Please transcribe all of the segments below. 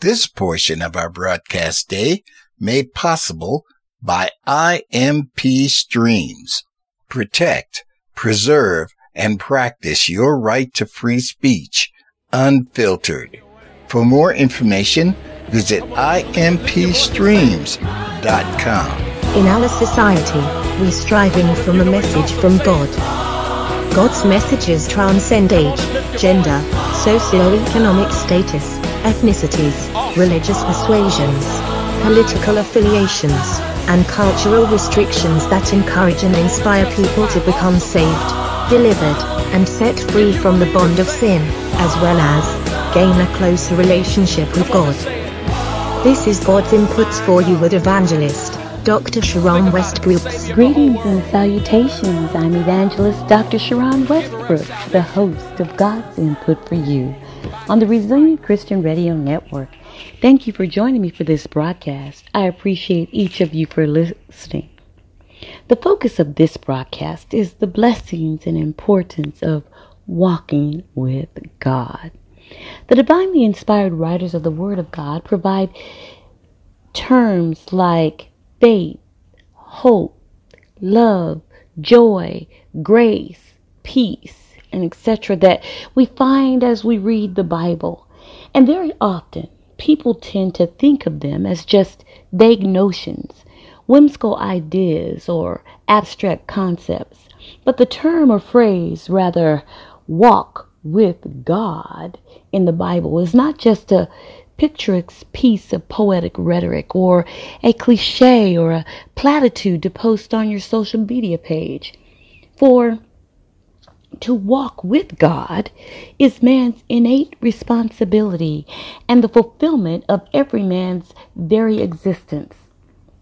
This portion of our broadcast day made possible by IMP Streams. Protect, preserve, and practice your right to free speech unfiltered. For more information, visit impstreams.com. In our society, we're striving from a message from God. God's messages transcend age, gender, socio-economic status, ethnicities, religious persuasions, political affiliations, and cultural restrictions that encourage and inspire people to become saved, delivered, and set free from the bond of sin, as well as gain a closer relationship with God. This is God's inputs for you with evangelist Dr. Sharon Westbrook. Greetings and salutations. I'm evangelist Dr. Sharon Westbrook, the host of God's Input for You on the Resilient Christian Radio Network. Thank you for joining me for this broadcast. I appreciate each of you for listening. The focus of this broadcast is the blessings and importance of walking with God. The divinely inspired writers of the Word of God provide terms like faith, hope, love, joy, grace, peace, and etc. that we find as we read the Bible. And very often, people tend to think of them as just vague notions, whimsical ideas, or abstract concepts. But the term or phrase, rather, walk with God in the Bible is not just a picturesque piece of poetic rhetoric or a cliche or a platitude to post on your social media page. For to walk with God is man's innate responsibility and the fulfillment of every man's very existence.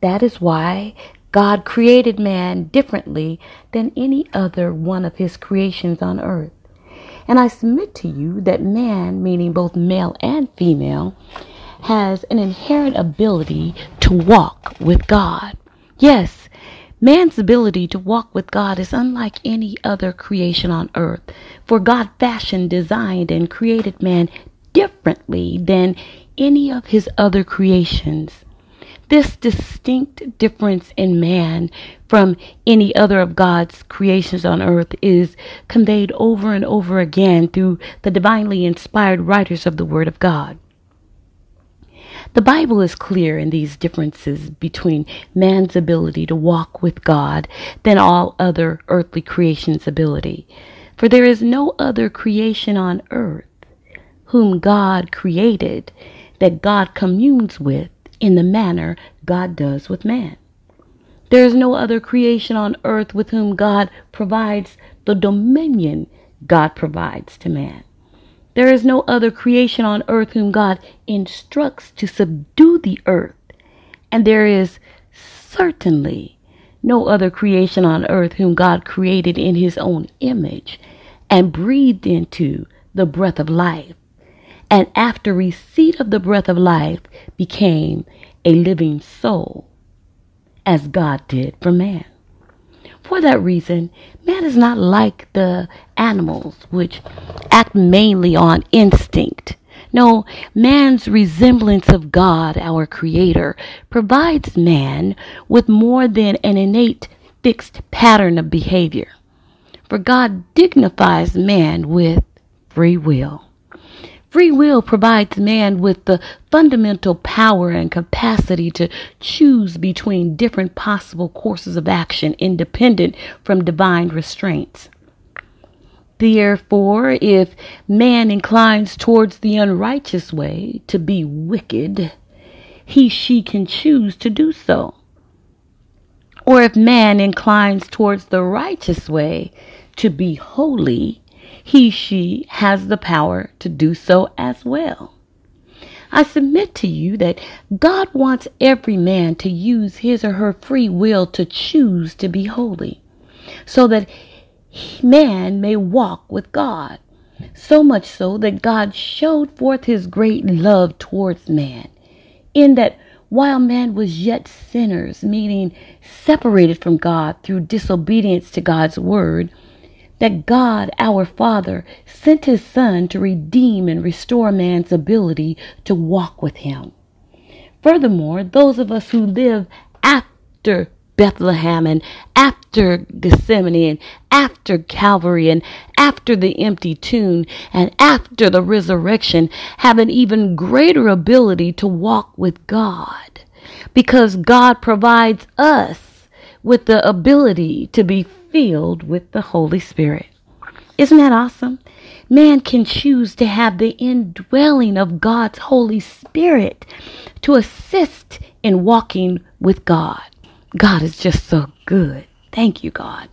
That is why God created man differently than any other one of his creations on earth. And I submit to you that man, meaning both male and female, has an inherent ability to walk with God. Yes, man's ability to walk with God is unlike any other creation on earth, for God fashioned, designed, and created man differently than any of his other creations. This distinct difference in man from any other of God's creations on earth is conveyed over and over again through the divinely inspired writers of the Word of God. The Bible is clear in these differences between man's ability to walk with God than all other earthly creation's ability. For there is no other creation on earth whom God created that God communes with in the manner God does with man. There is no other creation on earth with whom God provides the dominion God provides to man. There is no other creation on earth whom God instructs to subdue the earth. And there is certainly no other creation on earth whom God created in his own image and breathed into the breath of life and after receipt of the breath of life became a living soul, as God did for man. For that reason, man is not like the animals which act mainly on instinct. No, man's resemblance of God, our Creator, provides man with more than an innate fixed pattern of behavior. For God dignifies man with free will. Free will provides man with the fundamental power and capacity to choose between different possible courses of action independent from divine restraints. Therefore, if man inclines towards the unrighteous way to be wicked, he, she can choose to do so. Or if man inclines towards the righteous way to be holy, he, she has the power to do so as well. I submit to you that God wants every man to use his or her free will to choose to be holy, so that man may walk with God. So much so that God showed forth his great love towards man, in that while man was yet sinners, meaning separated from God through disobedience to God's word, that God, our Father, sent his Son to redeem and restore man's ability to walk with him. Furthermore, those of us who live after Bethlehem and after Gethsemane and after Calvary and after the empty tomb and after the resurrection have an even greater ability to walk with God because God provides us with the ability to be filled with the Holy Spirit. Isn't that awesome? Man can choose to have the indwelling of God's Holy Spirit to assist in walking with God. God is just so good. Thank you, God.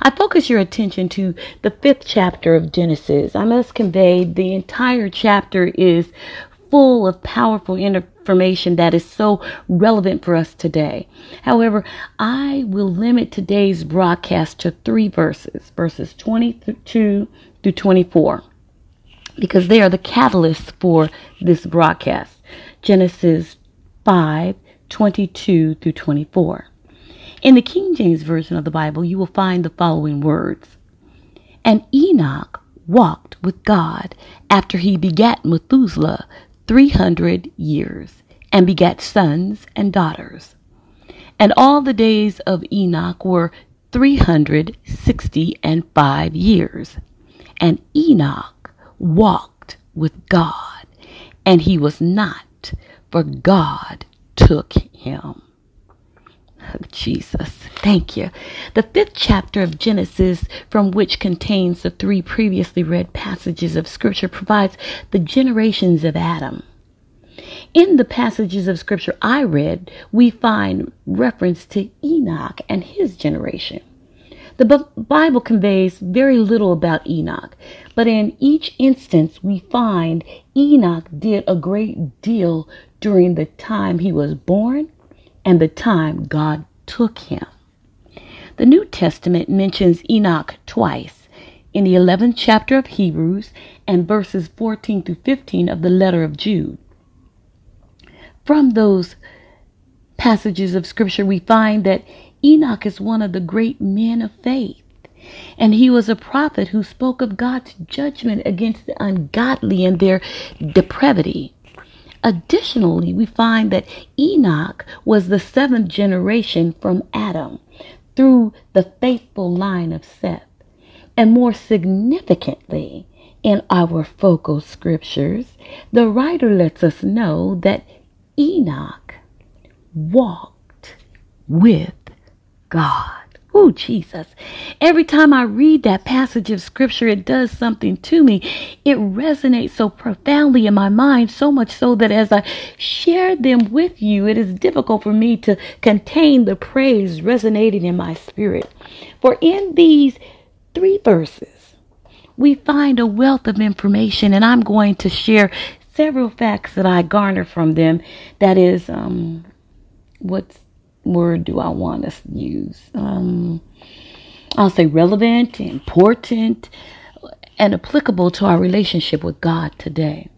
I focus your attention to the fifth chapter of Genesis. I must convey the entire chapter is full of powerful information that is so relevant for us today. However, I will limit today's broadcast to three verses, verses 22 through 24, because they are the catalyst for this broadcast. Genesis 5 22 through 24. In the King James Version of the Bible, you will find the following words And Enoch walked with God after he begat Methuselah 300 years and begat sons and daughters. And all the days of Enoch were 360 and five years. And Enoch walked with God, and he was not, for God took him. Jesus, thank you. The fifth chapter of Genesis, from which contains the three previously read passages of Scripture, provides the generations of Adam. In the passages of Scripture I read, we find reference to Enoch and his generation. The Bible conveys very little about Enoch, but in each instance we find Enoch did a great deal during the time he was born and the time God took him. The New Testament mentions Enoch twice in the 11th chapter of Hebrews and verses 14 through 15 of the letter of Jude. From those passages of scripture, we find that Enoch is one of the great men of faith. And he was a prophet who spoke of God's judgment against the ungodly and their depravity. Additionally, we find that Enoch was the seventh generation from Adam through the faithful line of Seth. And more significantly, in our focal scriptures, the writer lets us know that Enoch walked with God. Oh, Jesus. Every time I read that passage of scripture, it does something to me. It resonates so profoundly in my mind, so much so that as I share them with you, it is difficult for me to contain the praise resonating in my spirit. For in these three verses, we find a wealth of information, and I'm going to share several facts that I garner from them. That is, um, what word do I want to use? Um, I'll say relevant, important, and applicable to our relationship with God today.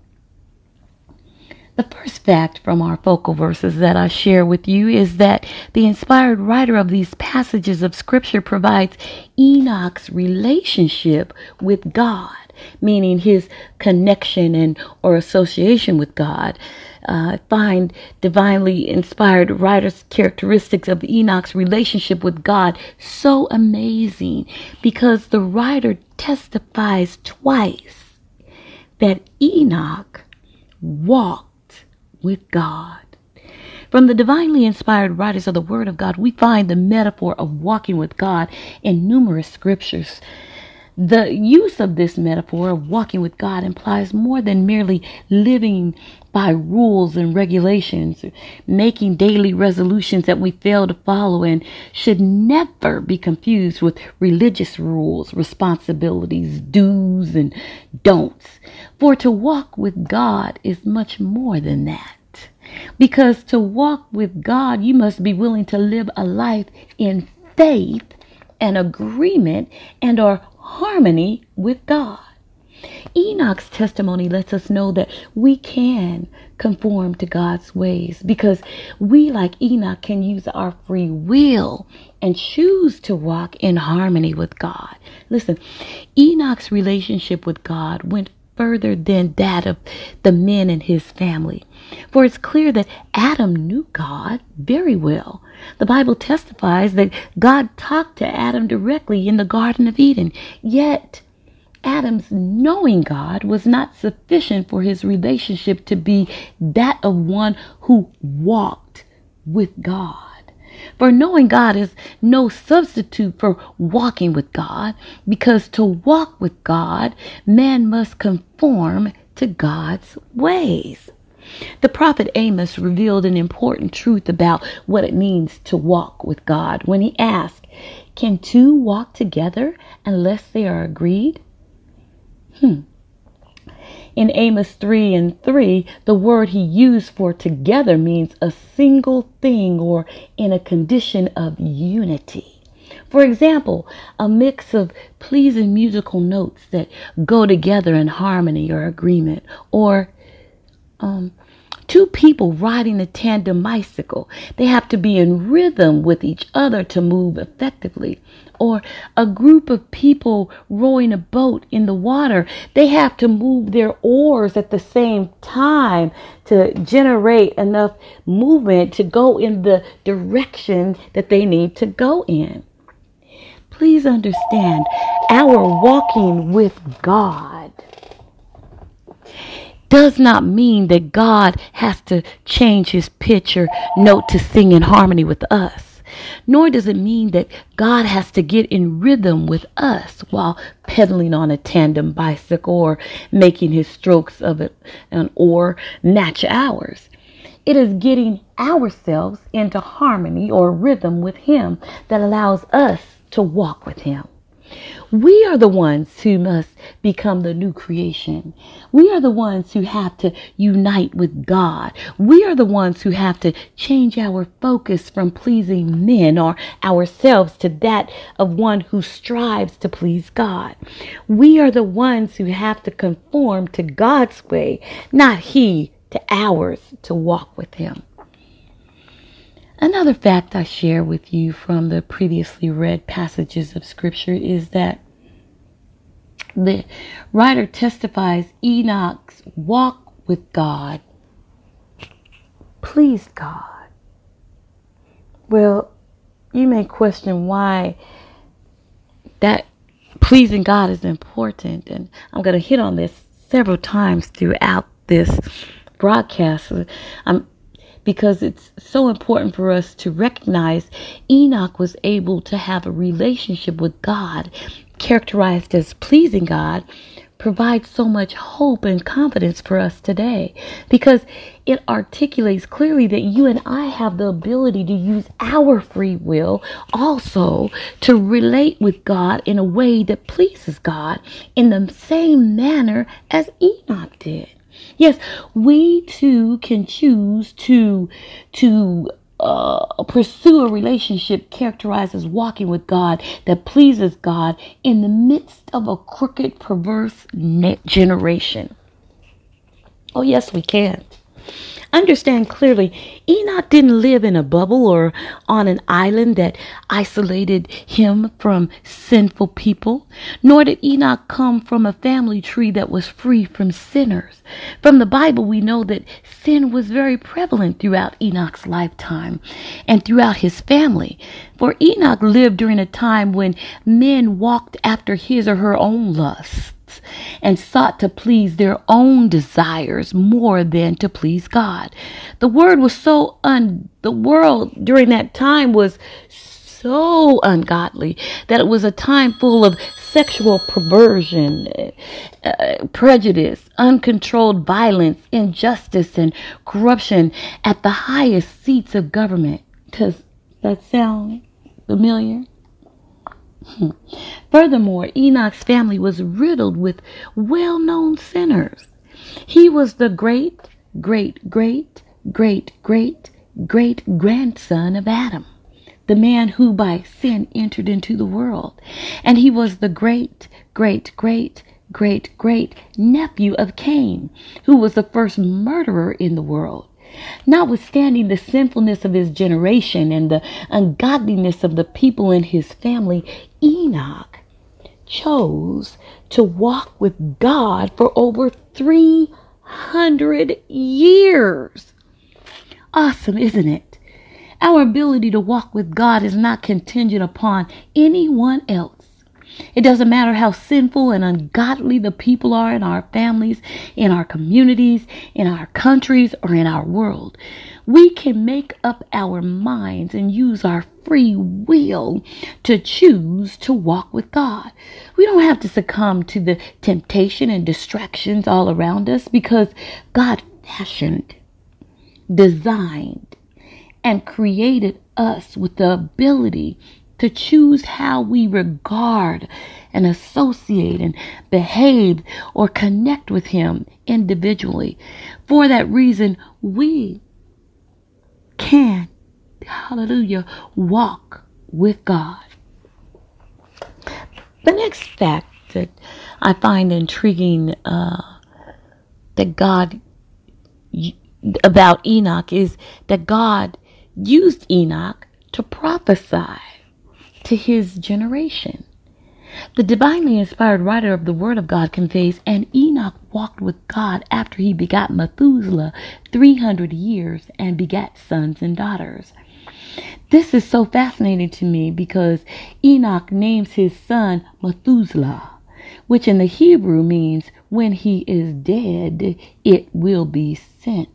The first fact from our focal verses that I share with you is that the inspired writer of these passages of Scripture provides Enoch's relationship with God meaning his connection and or association with God. Uh, find divinely inspired writers' characteristics of Enoch's relationship with God so amazing because the writer testifies twice that Enoch walked with God. From the divinely inspired writers of the Word of God, we find the metaphor of walking with God in numerous scriptures. The use of this metaphor of walking with God implies more than merely living by rules and regulations, making daily resolutions that we fail to follow, and should never be confused with religious rules, responsibilities, do's, and don'ts. For to walk with God is much more than that. Because to walk with God, you must be willing to live a life in faith and agreement and are harmony with God. Enoch's testimony lets us know that we can conform to God's ways because we, like Enoch, can use our free will and choose to walk in harmony with God. Listen, Enoch's relationship with God went further than that of the men in his family. For it's clear that Adam knew God very well. The Bible testifies that God talked to Adam directly in the Garden of Eden. Yet, Adam's knowing God was not sufficient for his relationship to be that of one who walked with God. For knowing God is no substitute for walking with God, because to walk with God, man must conform to God's ways. The prophet Amos revealed an important truth about what it means to walk with God when he asked, Can two walk together unless they are agreed? Hmm. In Amos 3 and 3, the word he used for together means a single thing or in a condition of unity. For example, a mix of pleasing musical notes that go together in harmony or agreement, or um, two people riding a tandem bicycle. They have to be in rhythm with each other to move effectively or a group of people rowing a boat in the water, they have to move their oars at the same time to generate enough movement to go in the direction that they need to go in. Please understand, our walking with God does not mean that God has to change his pitch or note to sing in harmony with us nor does it mean that God has to get in rhythm with us while pedaling on a tandem bicycle or making his strokes of it an oar match ours. It is getting ourselves into harmony or rhythm with him that allows us to walk with him. We are the ones who must become the new creation. We are the ones who have to unite with God. We are the ones who have to change our focus from pleasing men or ourselves to that of one who strives to please God. We are the ones who have to conform to God's way, not He to ours to walk with Him. Another fact I share with you from the previously read passages of Scripture is that the writer testifies Enoch's walk with God pleased God. Well, you may question why that pleasing God is important, and I'm going to hit on this several times throughout this broadcast. I'm because it's so important for us to recognize Enoch was able to have a relationship with God characterized as pleasing God provides so much hope and confidence for us today because it articulates clearly that you and I have the ability to use our free will also to relate with God in a way that pleases God in the same manner as Enoch did. Yes, we too can choose to to uh, pursue a relationship characterized as walking with God that pleases God in the midst of a crooked, perverse generation. Oh, yes, we can. Understand clearly, Enoch didn't live in a bubble or on an island that isolated him from sinful people, nor did Enoch come from a family tree that was free from sinners. From the Bible, we know that sin was very prevalent throughout Enoch's lifetime and throughout his family. For Enoch lived during a time when men walked after his or her own and sought to please their own desires more than to please God. The word was so un the world during that time was so ungodly that it was a time full of sexual perversion, uh, prejudice, uncontrolled violence, injustice, and corruption at the highest seats of government. Does that sound familiar? Hmm. Furthermore, Enoch's family was riddled with well known sinners. He was the great, great, great, great, great, great grandson of Adam, the man who by sin entered into the world. And he was the great, great, great, great great nephew of Cain, who was the first murderer in the world. Notwithstanding the sinfulness of his generation and the ungodliness of the people in his family, Enoch chose to walk with God for over 300 years. Awesome, isn't it? Our ability to walk with God is not contingent upon anyone else. It doesn't matter how sinful and ungodly the people are in our families, in our communities, in our countries, or in our world. We can make up our minds and use our free will to choose to walk with God. We don't have to succumb to the temptation and distractions all around us because God fashioned, designed, and created us with the ability to choose how we regard and associate and behave or connect with Him individually. For that reason, we can, hallelujah, walk with God. The next fact that I find intriguing uh, that God about Enoch is that God used Enoch to prophesy to his generation. The divinely inspired writer of the Word of God conveys, and Enoch walked with God after he begot Methuselah 300 years and begat sons and daughters. This is so fascinating to me because Enoch names his son Methuselah, which in the Hebrew means when he is dead, it will be sent.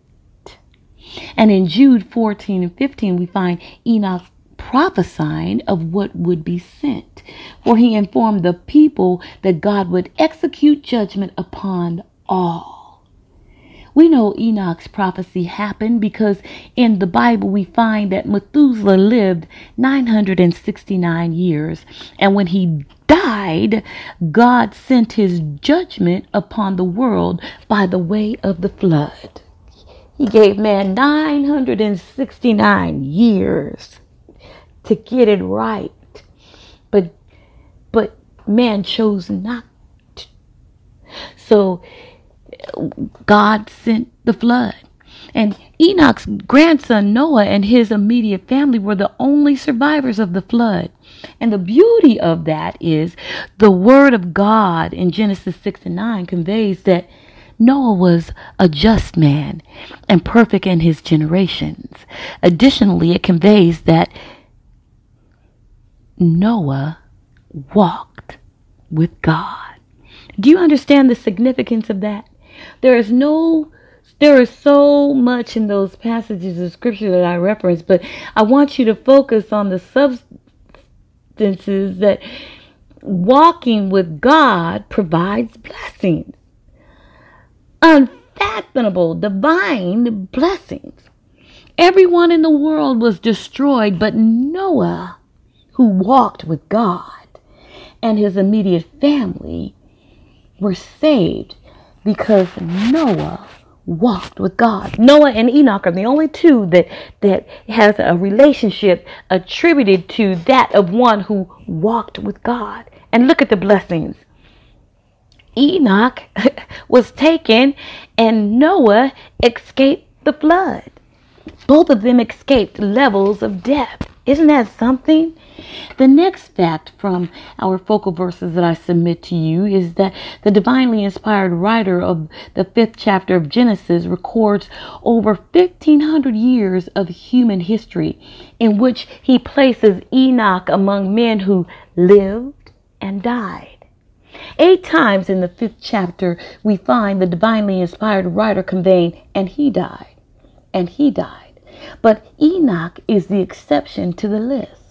And in Jude 14 and 15, we find Enoch prophesying of what would be sent. For he informed the people that God would execute judgment upon all. We know Enoch's prophecy happened because in the Bible we find that Methuselah lived 969 years. And when he died, God sent his judgment upon the world by the way of the flood. He gave man 969 years to get it right. But but man chose not to. So God sent the flood. And Enoch's grandson Noah and his immediate family were the only survivors of the flood. And the beauty of that is the word of God in Genesis 6 and 9 conveys that Noah was a just man and perfect in his generations. Additionally, it conveys that Noah walked with God. Do you understand the significance of that? There is no there is so much in those passages of scripture that I reference, but I want you to focus on the substances that walking with God provides blessings. Unfathomable divine blessings. Everyone in the world was destroyed, but Noah who walked with God and his immediate family were saved because Noah walked with God. Noah and Enoch are the only two that that has a relationship attributed to that of one who walked with God. And look at the blessings. Enoch was taken and Noah escaped the flood. Both of them escaped levels of death. Isn't that something? The next fact from our focal verses that I submit to you is that the divinely inspired writer of the fifth chapter of Genesis records over 1500 years of human history in which he places Enoch among men who lived and died. Eight times in the fifth chapter, we find the divinely inspired writer conveying, and he died, and he died. But Enoch is the exception to the list.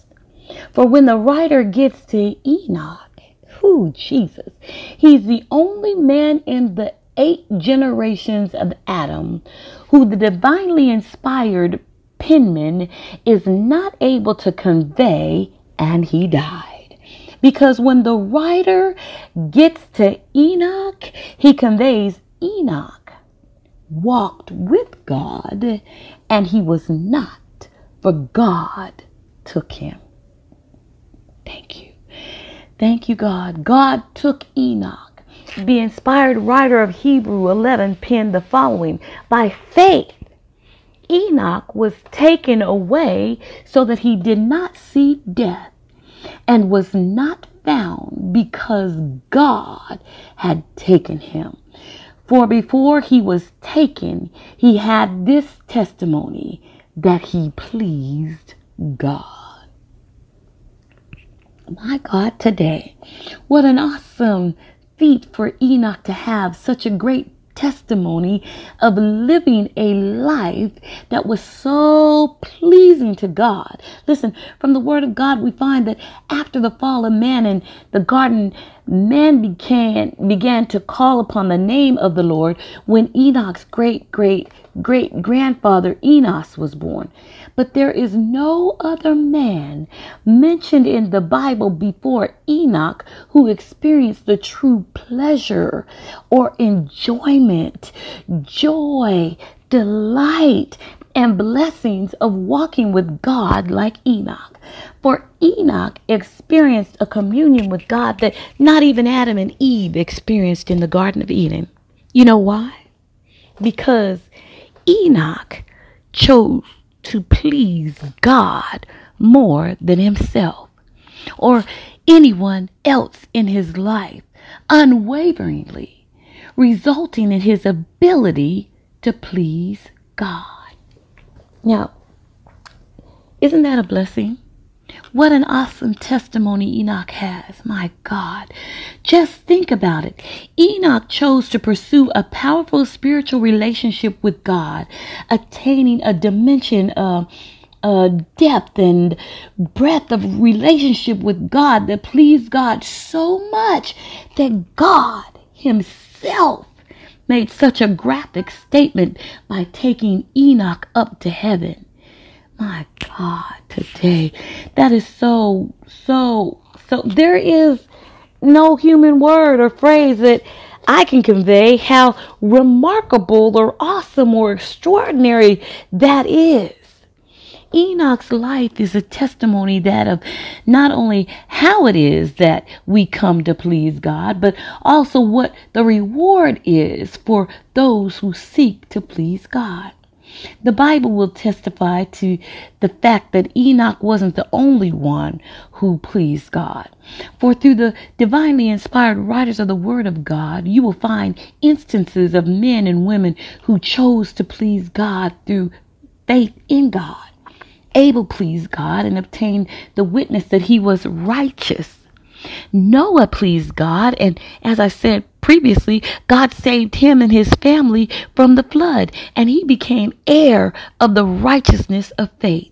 For when the writer gets to Enoch, who Jesus, he's the only man in the eight generations of Adam who the divinely inspired penman is not able to convey, and he died. Because when the writer gets to Enoch, he conveys Enoch walked with God, and he was not, for God took him. Thank you. Thank you, God. God took Enoch the inspired writer of Hebrew 11 penned the following By faith, Enoch was taken away so that he did not see death and was not found because God had taken him. For before he was taken, he had this testimony that he pleased God. My God, today, what an awesome feat for Enoch to have such a great testimony of living a life that was so pleasing to God. Listen, from the Word of God, we find that after the fall of man in the garden, man began began to call upon the name of the Lord when Enoch's great great great grandfather Enos was born. But there is no other man mentioned in the Bible before Enoch who experienced the true pleasure or enjoyment, joy, delight, and blessings of walking with God like Enoch. For Enoch experienced a communion with God that not even Adam and Eve experienced in the Garden of Eden. You know why? Because Enoch chose to please God more than himself or anyone else in his life unwaveringly, resulting in his ability to please God. Now, isn't that a blessing? What an awesome testimony Enoch has. My God. Just think about it. Enoch chose to pursue a powerful spiritual relationship with God, attaining a dimension of uh, depth and breadth of relationship with God that pleased God so much that God Himself made such a graphic statement by taking Enoch up to heaven. My God, today, that is so, so, so. There is no human word or phrase that I can convey how remarkable or awesome or extraordinary that is. Enoch's life is a testimony that of not only how it is that we come to please God, but also what the reward is for those who seek to please God. The Bible will testify to the fact that Enoch wasn't the only one who pleased God. For through the divinely inspired writers of the Word of God, you will find instances of men and women who chose to please God through faith in God. Abel pleased God and obtained the witness that he was righteous. Noah pleased God, and as I said previously, God saved him and his family from the flood, and he became heir of the righteousness of faith.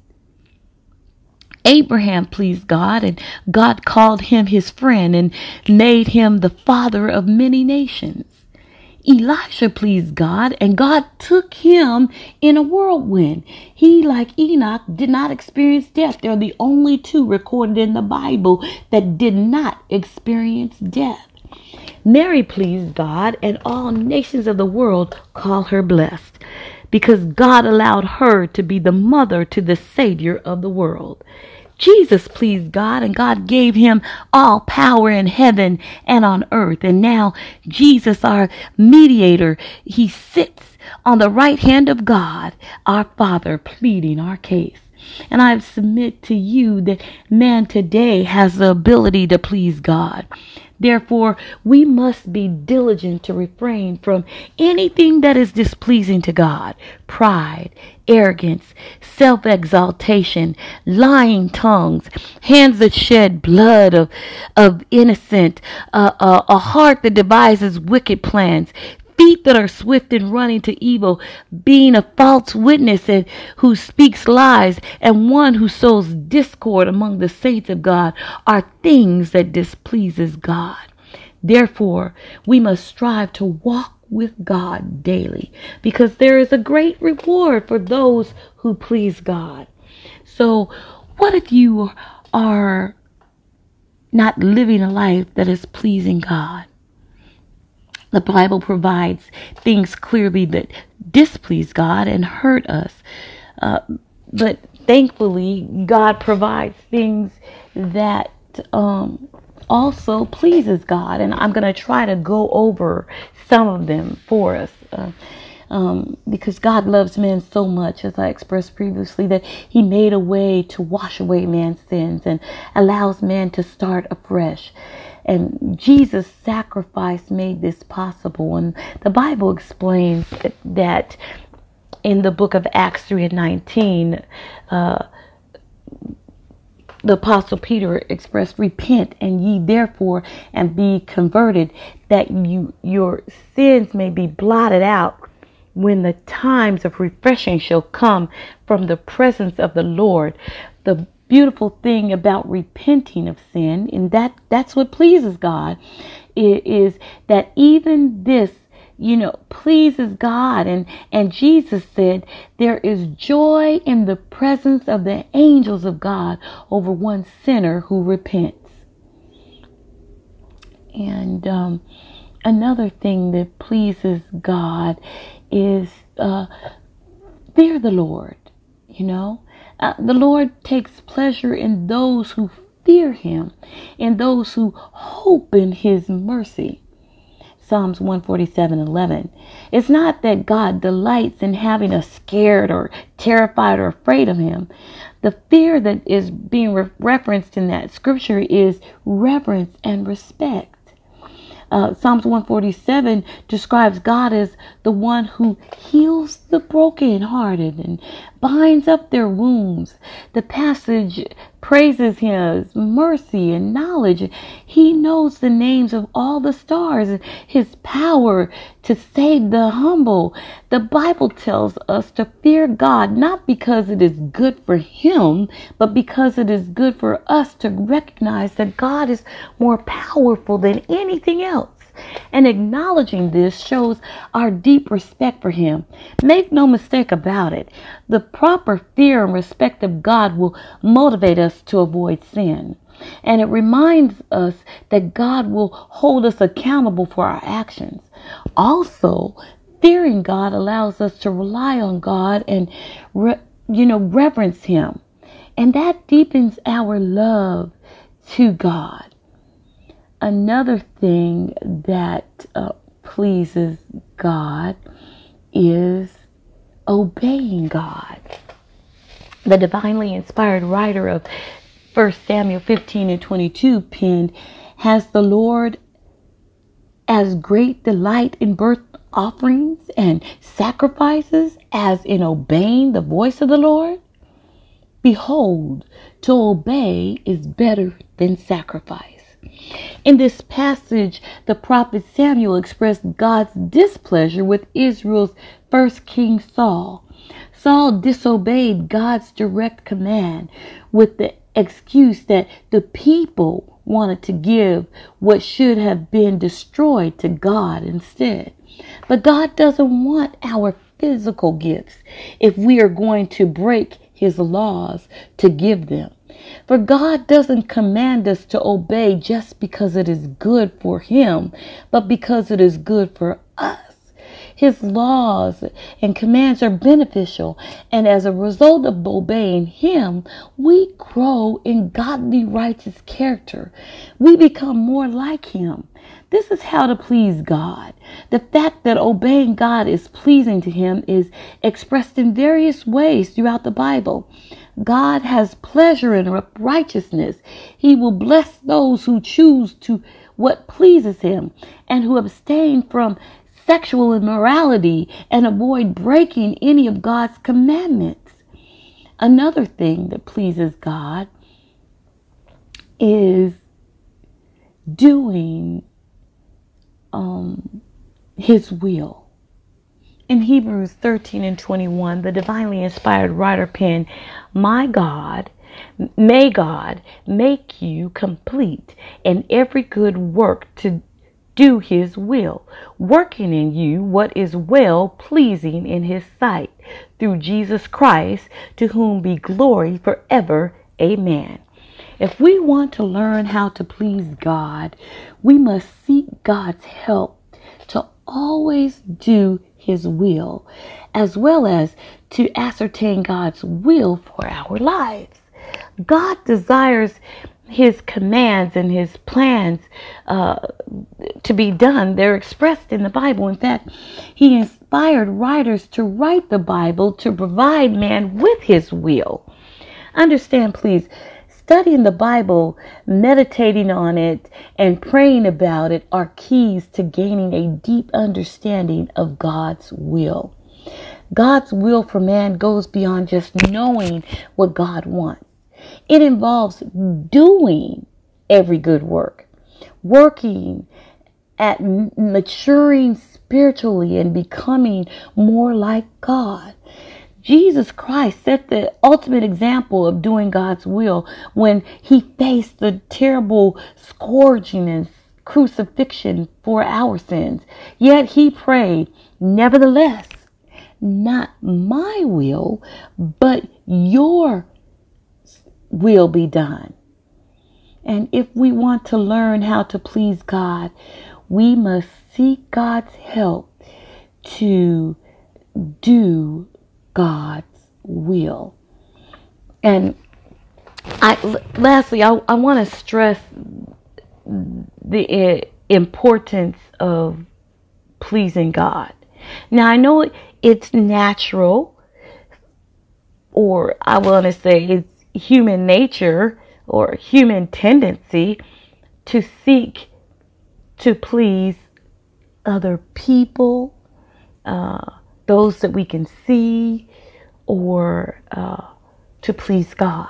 Abraham pleased God, and God called him his friend and made him the father of many nations. Elisha pleased God, and God took him in a whirlwind. He, like Enoch, did not experience death. They're the only two recorded in the Bible that did not experience death. Mary pleased God, and all nations of the world call her blessed because God allowed her to be the mother to the Savior of the world. Jesus pleased God and God gave him all power in heaven and on earth. And now Jesus, our mediator, he sits on the right hand of God, our Father, pleading our case. And I submit to you that man today has the ability to please God. Therefore, we must be diligent to refrain from anything that is displeasing to God. Pride, arrogance, self exaltation, lying tongues, hands that shed blood of, of innocent, uh, uh, a heart that devises wicked plans, feet that are swift in running to evil, being a false witness and who speaks lies, and one who sows discord among the saints of God are things that displeases God. Therefore, we must strive to walk with God daily because there is a great reward for those who please God. So, what if you are not living a life that is pleasing God? The Bible provides things clearly that displease God and hurt us. Uh, but thankfully, God provides things that um, also pleases God. And I'm going to try to go over some of them for us. Uh, um, because God loves men so much, as I expressed previously, that He made a way to wash away man's sins and allows man to start afresh. And Jesus' sacrifice made this possible. And the Bible explains that in the book of Acts 3 and 19, uh, the apostle Peter expressed, repent and ye therefore and be converted that you your sins may be blotted out when the times of refreshing shall come from the presence of the Lord. The beautiful thing about repenting of sin, and that that's what pleases God, is that even this you know pleases God and and Jesus said there is joy in the presence of the angels of God over one sinner who repents and um, another thing that pleases God is uh, fear the Lord. You know, uh, the Lord takes pleasure in those who fear Him, in those who hope in His mercy. Psalms 147 11. It's not that God delights in having us scared or terrified or afraid of Him. The fear that is being re- referenced in that scripture is reverence and respect. Uh, Psalms 147 describes God as the one who heals the brokenhearted and binds up their wounds. The passage praises his mercy and knowledge. He knows the names of all the stars his power to save the humble. The Bible tells us to fear God not because it is good for him, but because it is good for us to recognize that God is more powerful than anything else. And acknowledging this shows our deep respect for Him. Make no mistake about it. The proper fear and respect of God will motivate us to avoid sin. And it reminds us that God will hold us accountable for our actions. Also, fearing God allows us to rely on God and, re- you know, reverence Him. And that deepens our love to God another thing that uh, pleases God is obeying God. The divinely inspired writer of 1 Samuel 15 and 22 penned, Has the Lord as great delight in burnt offerings and sacrifices as in obeying the voice of the Lord? Behold, to obey is better than sacrifice. In this passage, the prophet Samuel expressed God's displeasure with Israel's first king Saul. Saul disobeyed God's direct command with the excuse that the people wanted to give what should have been destroyed to God instead. But God doesn't want our physical gifts if we are going to break his laws to give them. For God doesn't command us to obey just because it is good for Him, but because it is good for us. His laws and commands are beneficial, and as a result of obeying Him, we grow in godly, righteous character. We become more like Him. This is how to please God. The fact that obeying God is pleasing to Him is expressed in various ways throughout the Bible. God has pleasure in righteousness. He will bless those who choose to what pleases him and who abstain from sexual immorality and avoid breaking any of God's commandments. Another thing that pleases God is doing um, his will. In Hebrews 13 and 21, the divinely inspired writer penned, My God, may God make you complete in every good work to do his will, working in you what is well pleasing in his sight, through Jesus Christ, to whom be glory forever. Amen. If we want to learn how to please God, we must seek God's help to always do his will, as well as to ascertain God's will for our lives. God desires his commands and his plans uh, to be done. They're expressed in the Bible. In fact, he inspired writers to write the Bible to provide man with his will. Understand, please, studying the Bible, meditating on it, and praying about it are keys to gaining a deep understanding of God's will. God's will for man goes beyond just knowing what God wants. It involves doing every good work, working at maturing spiritually and becoming more like God. Jesus Christ set the ultimate example of doing God's will when he faced the terrible scourging and crucifixion for our sins. Yet he prayed, Nevertheless, not my will, but your will be done. And if we want to learn how to please God, we must seek God's help to do God's will. And I, lastly, I, I want to stress the uh, importance of pleasing God. Now, I know it's natural, or I want to say it's human nature or human tendency to seek to please other people, uh, those that we can see, or uh, to please God.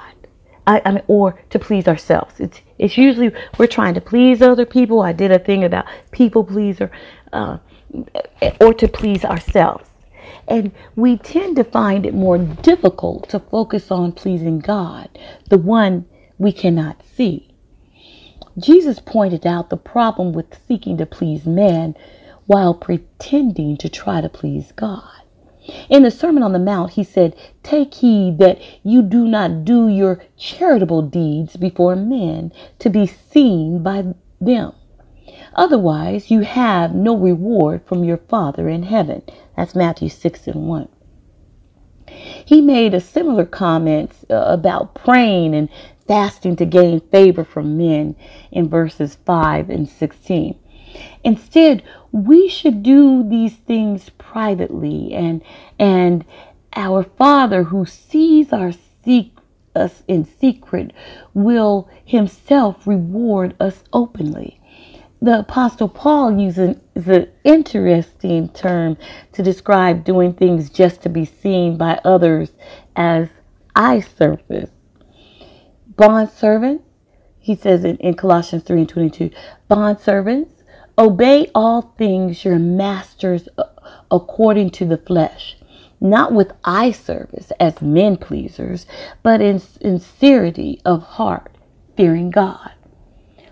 I, I, mean, or to please ourselves. It's it's usually we're trying to please other people. I did a thing about people pleaser, uh, or to please ourselves. And we tend to find it more difficult to focus on pleasing God, the one we cannot see. Jesus pointed out the problem with seeking to please man while pretending to try to please God. In the Sermon on the Mount, he said, Take heed that you do not do your charitable deeds before men to be seen by them. Otherwise, you have no reward from your Father in heaven. That's Matthew 6 and 1. He made a similar comment uh, about praying and fasting to gain favor from men in verses 5 and 16. Instead, we should do these things privately and and our Father who sees our seek us in secret will himself reward us openly the Apostle Paul uses an interesting term to describe doing things just to be seen by others as eye service. Bond servants, he says in, in Colossians 3 and 22, bond servants, obey all things your masters uh, according to the flesh, not with eye service as men pleasers, but in sincerity of heart, fearing God.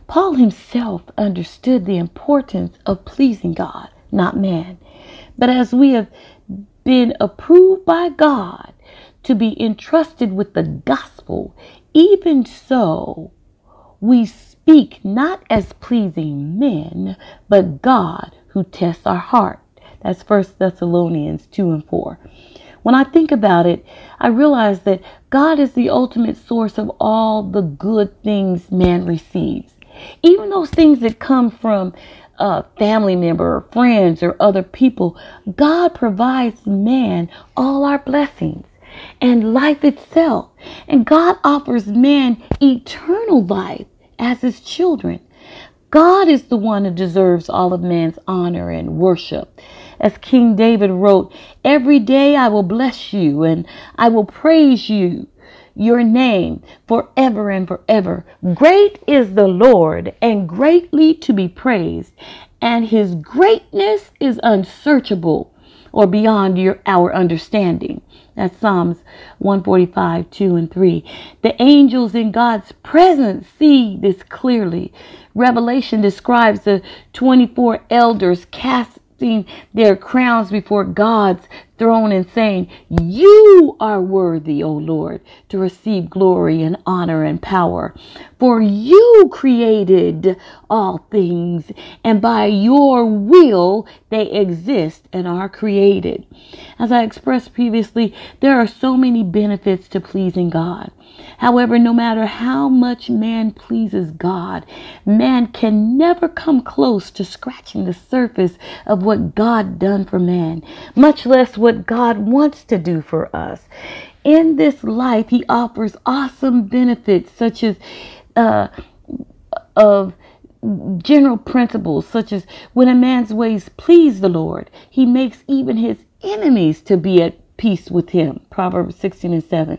Paul himself understood the importance of pleasing God, not man. But as we have been approved by God to be entrusted with the gospel, even so we speak not as pleasing men, but God who tests our heart. That's 1 Thessalonians 2 and 4. When I think about it, I realize that God is the ultimate source of all the good things man receives. Even those things that come from a family member or friends or other people, God provides man all our blessings and life itself. And God offers man eternal life as his children. God is the one who deserves all of man's honor and worship. As King David wrote, Every day I will bless you and I will praise you your name forever and forever. Great is the Lord and greatly to be praised, and his greatness is unsearchable or beyond your, our understanding. That's Psalms 145, 2 and 3. The angels in God's presence see this clearly. Revelation describes the 24 elders casting their crowns before God's throne and saying, You are worthy, O Lord, to receive glory and honor and power. For you created all things, and by your will they exist and are created. As I expressed previously, there are so many benefits to pleasing God. However, no matter how much man pleases God, man can never come close to scratching the surface of what God done for man, much less what God wants to do for us. In this life, he offers awesome benefits such as uh, of general principles such as when a man's ways please the Lord, he makes even his enemies to be at peace with him. Proverbs 16 and 7.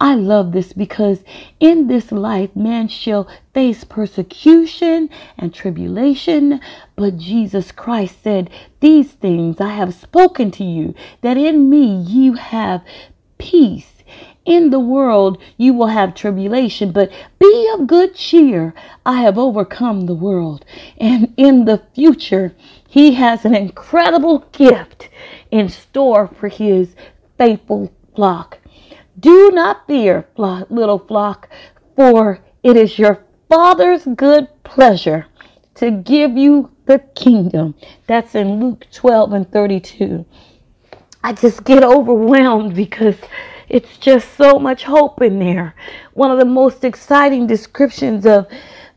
I love this because in this life man shall face persecution and tribulation, but Jesus Christ said, These things I have spoken to you, that in me you have peace. In the world you will have tribulation, but be of good cheer. I have overcome the world. And in the future, he has an incredible gift in store for his faithful flock. Do not fear, flock, little flock, for it is your Father's good pleasure to give you the kingdom. That's in Luke 12 and 32. I just get overwhelmed because it's just so much hope in there. One of the most exciting descriptions of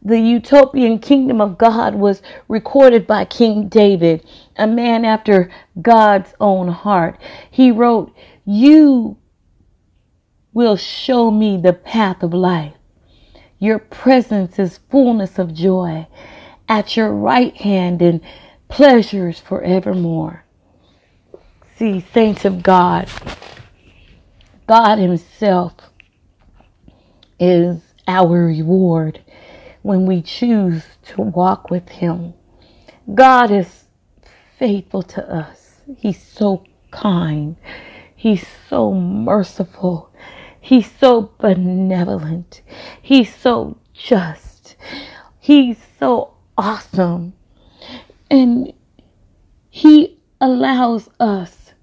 the utopian kingdom of God was recorded by King David, a man after God's own heart. He wrote, You will show me the path of life. Your presence is fullness of joy. At your right hand and pleasures forevermore. See, saints of God, God Himself is our reward when we choose to walk with Him. God is faithful to us. He's so kind. He's so merciful. He's so benevolent. He's so just. He's so awesome. And He allows us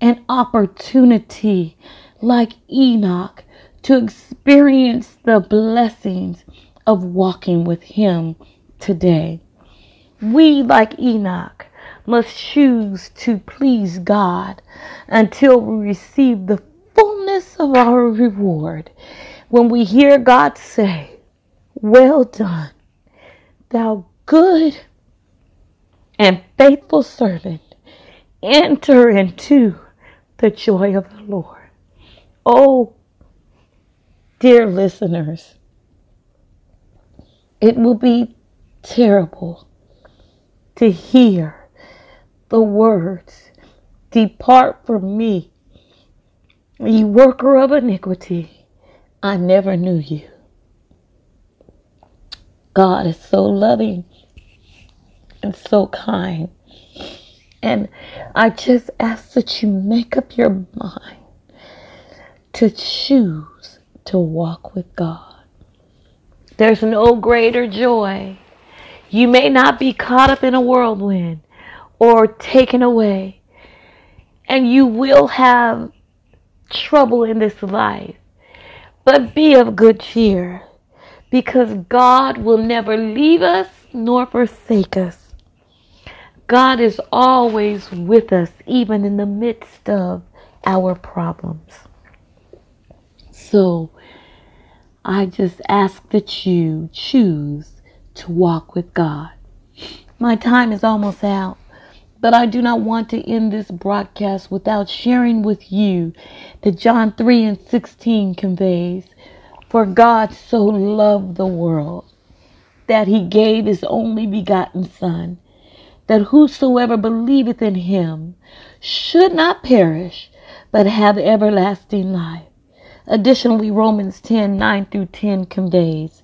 an opportunity like Enoch to experience the blessings of walking with Him today. We, like Enoch, must choose to please God until we receive the fullness of our reward. When we hear God say, Well done, thou good and faithful servant, enter into the joy of the Lord. Oh, dear listeners, it will be terrible to hear the words, Depart from me, ye worker of iniquity. I never knew you. God is so loving and so kind. And I just ask that you make up your mind to choose to walk with God. There's no greater joy. You may not be caught up in a whirlwind or taken away, and you will have trouble in this life. But be of good cheer because God will never leave us nor forsake us. God is always with us, even in the midst of our problems. So I just ask that you choose to walk with God. My time is almost out, but I do not want to end this broadcast without sharing with you that John 3 and 16 conveys. For God so loved the world that he gave his only begotten Son, that whosoever believeth in him should not perish, but have everlasting life. Additionally, Romans 10 9 through 10 conveys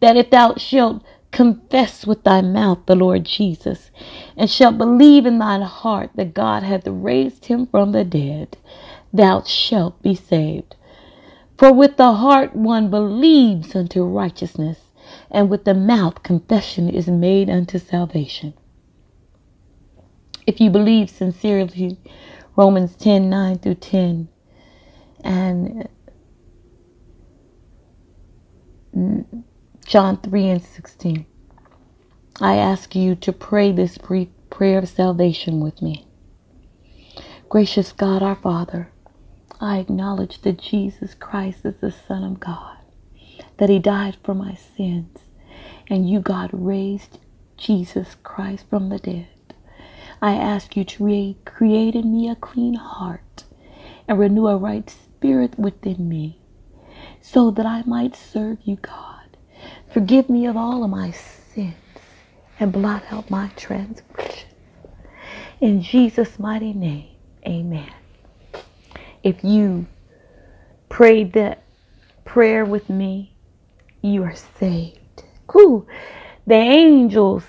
that if thou shalt confess with thy mouth the Lord Jesus, and shalt believe in thine heart that God hath raised him from the dead, thou shalt be saved. For with the heart one believes unto righteousness, and with the mouth confession is made unto salvation. If you believe sincerely, Romans 10 9 through 10. And John 3 and 16. I ask you to pray this brief prayer of salvation with me. Gracious God, our Father, I acknowledge that Jesus Christ is the Son of God, that He died for my sins, and you, God, raised Jesus Christ from the dead. I ask you to create in me a clean heart and renew a right spirit within me so that I might serve you, God. Forgive me of all of my sins and blot out my transgression. In Jesus' mighty name, amen. If you prayed that prayer with me, you are saved. Cool. The angels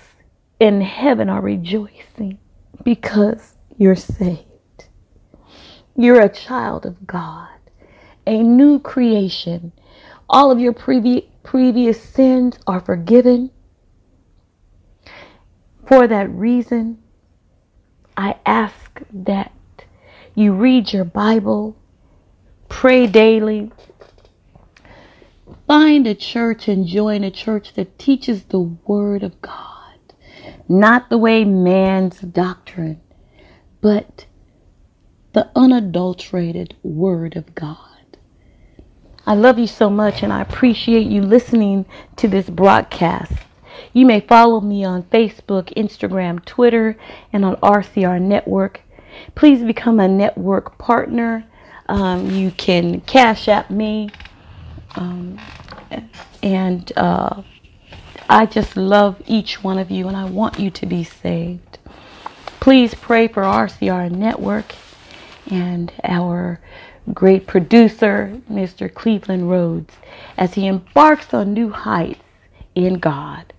in heaven are rejoicing because you're saved. You're a child of God, a new creation. All of your previous previous sins are forgiven. For that reason, I ask that you read your Bible, pray daily, find a church and join a church that teaches the Word of God, not the way man's doctrine, but the unadulterated Word of God. I love you so much and I appreciate you listening to this broadcast. You may follow me on Facebook, Instagram, Twitter, and on RCR Network. Please become a network partner. Um, you can Cash App me. Um, and uh, I just love each one of you and I want you to be saved. Please pray for RCR Network and our great producer, Mr. Cleveland Rhodes, as he embarks on new heights in God.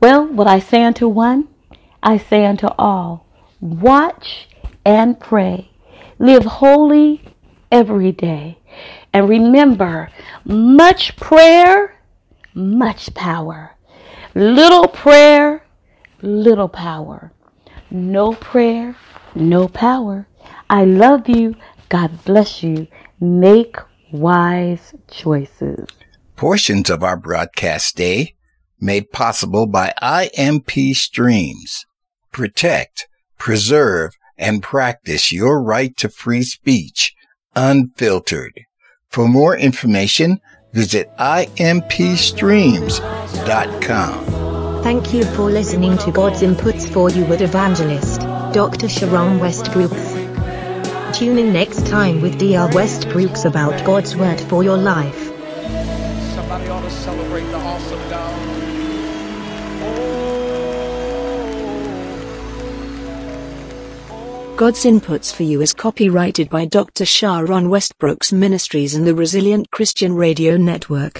Well, what I say unto one, I say unto all watch and pray. Live holy every day. And remember, much prayer, much power. Little prayer, little power. No prayer, no power. I love you. God bless you. Make wise choices. Portions of our broadcast day made possible by IMP Streams. Protect, preserve, and practice your right to free speech unfiltered. For more information, visit impstreams.com. Thank you for listening to God's Inputs for You with Evangelist Dr. Sharon Westbrooks. Tune in next time with Dr. Westbrooks about God's Word for your life. Somebody ought to celebrate the awesome God. Oh. God's Inputs for You is copyrighted by Dr. Sharon Westbrooks Ministries and the Resilient Christian Radio Network.